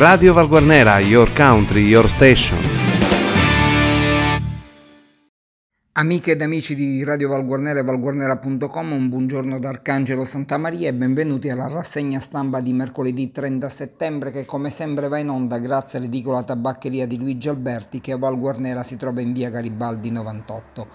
Radio Valguarnera, your country, your station. Amiche ed amici di Radio Valguarnera e valguarnera.com, un buongiorno da Arcangelo Santamaria e benvenuti alla rassegna stampa di mercoledì 30 settembre che come sempre va in onda grazie all'edicola tabaccheria di Luigi Alberti che a Valguarnera si trova in via Garibaldi 98.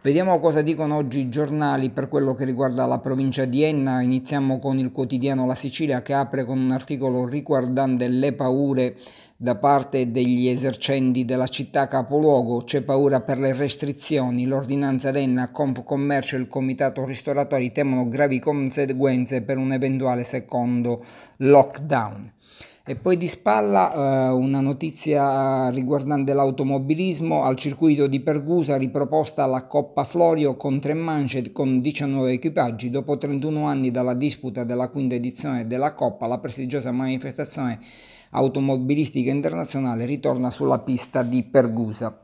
Vediamo cosa dicono oggi i giornali per quello che riguarda la provincia di Enna. Iniziamo con il quotidiano La Sicilia che apre con un articolo riguardante le paure da parte degli esercenti della città capoluogo. C'è paura per le restrizioni. L'ordinanza d'Enna, Confcommercio e il Comitato Ristoratori temono gravi conseguenze per un eventuale secondo lockdown. E poi di spalla eh, una notizia riguardante l'automobilismo, al circuito di Pergusa riproposta la Coppa Florio con tre mance con 19 equipaggi. Dopo 31 anni dalla disputa della quinta edizione della Coppa, la prestigiosa manifestazione automobilistica internazionale ritorna sulla pista di Pergusa.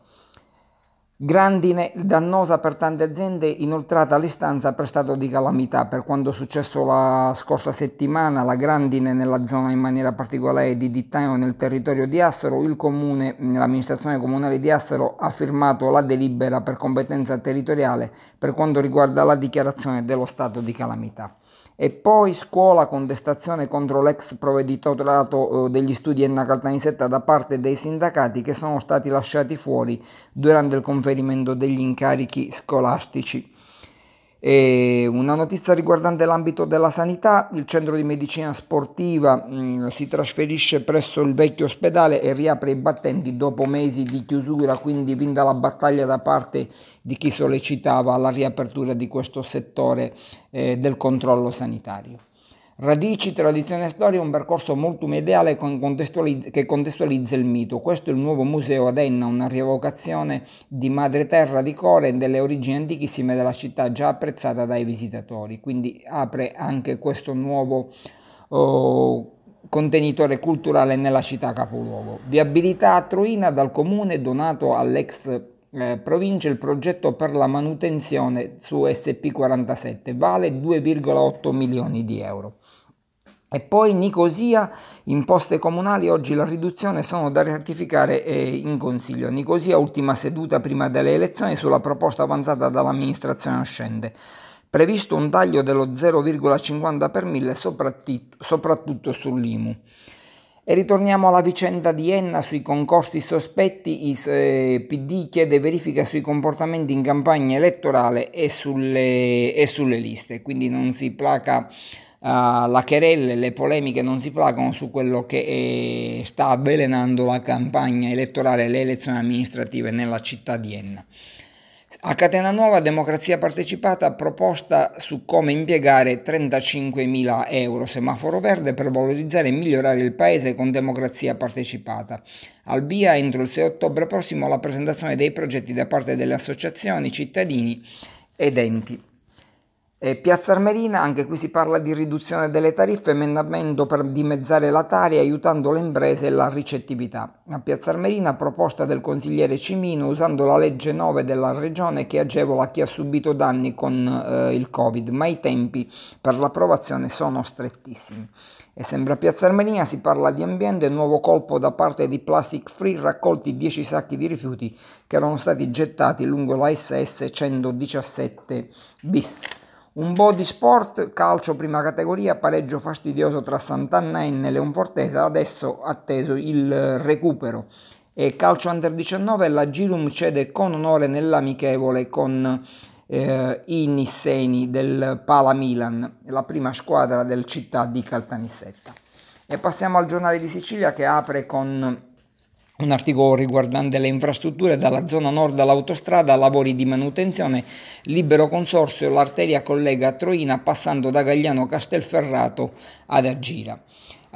Grandine dannosa per tante aziende, inoltrata all'istanza per stato di calamità. Per quanto successo la scorsa settimana, la grandine nella zona in maniera particolare di Dittaino nel territorio di Assero, il comune, l'amministrazione comunale di Assero ha firmato la delibera per competenza territoriale per quanto riguarda la dichiarazione dello stato di calamità. E poi scuola contestazione contro l'ex provveditorato eh, degli studi Enna Caltanissetta da parte dei sindacati che sono stati lasciati fuori durante il conferimento degli incarichi scolastici. E una notizia riguardante l'ambito della sanità, il centro di medicina sportiva mh, mm, si trasferisce presso il vecchio ospedale e riapre i battenti dopo mesi di chiusura, quindi vinta la battaglia da parte di chi sollecitava la riapertura di questo settore eh, del controllo sanitario. Radici, tradizione e storia, un percorso multimediale che contestualizza il mito. Questo è il nuovo museo ad Enna, una rievocazione di madre terra di Core e delle origini antichissime della città, già apprezzata dai visitatori. Quindi apre anche questo nuovo oh, contenitore culturale nella città capoluogo. Viabilità a Troina dal comune donato all'ex eh, provincia il progetto per la manutenzione su SP47 vale 2,8 milioni di euro. E poi Nicosia, imposte comunali, oggi la riduzione sono da ratificare eh, in Consiglio. Nicosia, ultima seduta prima delle elezioni sulla proposta avanzata dall'amministrazione ascende. Previsto un taglio dello 0,50 per mille soprattutto, soprattutto sull'IMU. E ritorniamo alla vicenda di Enna sui concorsi sospetti. Il eh, PD chiede verifica sui comportamenti in campagna elettorale e sulle, e sulle liste, quindi non si placa Uh, la querelle, le polemiche non si placano su quello che è, eh, sta avvelenando la campagna elettorale e le elezioni amministrative nella città di Enna. A Catena Nuova, democrazia partecipata, proposta su come impiegare 35.000 euro semaforo verde per valorizzare e migliorare il paese con democrazia partecipata. Al via entro il 6 ottobre prossimo la presentazione dei progetti da parte delle associazioni, cittadini ed enti. Piazza Armerina, anche qui si parla di riduzione delle tariffe, emendamento per dimezzare la tari aiutando le imprese e la ricettività. A Piazza Armerina proposta del consigliere Cimino usando la legge 9 della regione che agevola chi ha subito danni con eh, il Covid, ma i tempi per l'approvazione sono strettissimi. E sempre a Piazza Armerina si parla di ambiente, nuovo colpo da parte di Plastic Free, raccolti 10 sacchi di rifiuti che erano stati gettati lungo la SS 117 bis. Un body sport, calcio prima categoria, pareggio fastidioso tra Sant'Anna e Leonfortese, adesso atteso il recupero. E calcio under 19, la Girum cede con onore nell'amichevole con eh, i Nisseni del Pala Milan, la prima squadra del città di Caltanissetta. E passiamo al giornale di Sicilia che apre con un articolo riguardante le infrastrutture dalla zona nord all'autostrada, lavori di manutenzione, libero consorzio, l'arteria collega Troina passando da Gagliano Castelferrato ad Agira.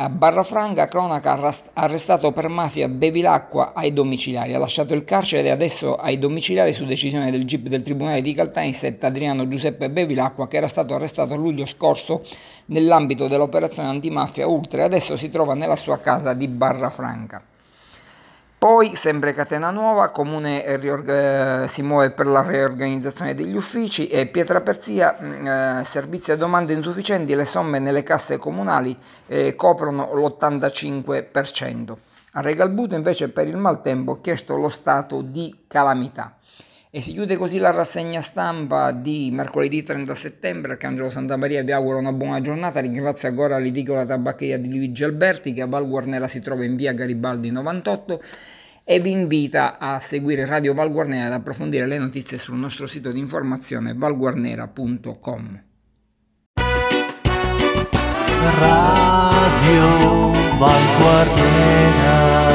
A Barrafranga, cronaca arrestato per mafia Bevilacqua ai domiciliari. Ha lasciato il carcere e adesso ai domiciliari su decisione del GIP del Tribunale di Caltanissetta Adriano Giuseppe Bevilacqua che era stato arrestato luglio scorso nell'ambito dell'operazione antimafia Ultra e adesso si trova nella sua casa di Barrafranca. Poi, sempre Catena Nuova, Comune riorg- eh, si muove per la riorganizzazione degli uffici e Pietraperzia, mm, eh, servizi e domande insufficienti, le somme nelle casse comunali eh, coprono l'85%. A Regalbuto invece per il maltempo ha chiesto lo stato di calamità. E si chiude così la rassegna stampa di mercoledì 30 settembre. Arcangelo Santa Maria vi augura una buona giornata. Ringrazio ancora l'edicola tabaccheria di Luigi Alberti che a Val Guarnera si trova in via Garibaldi 98 e vi invita a seguire Radio Val Guarnera ed approfondire le notizie sul nostro sito di informazione valguarnera.com. Radio Val Guarnera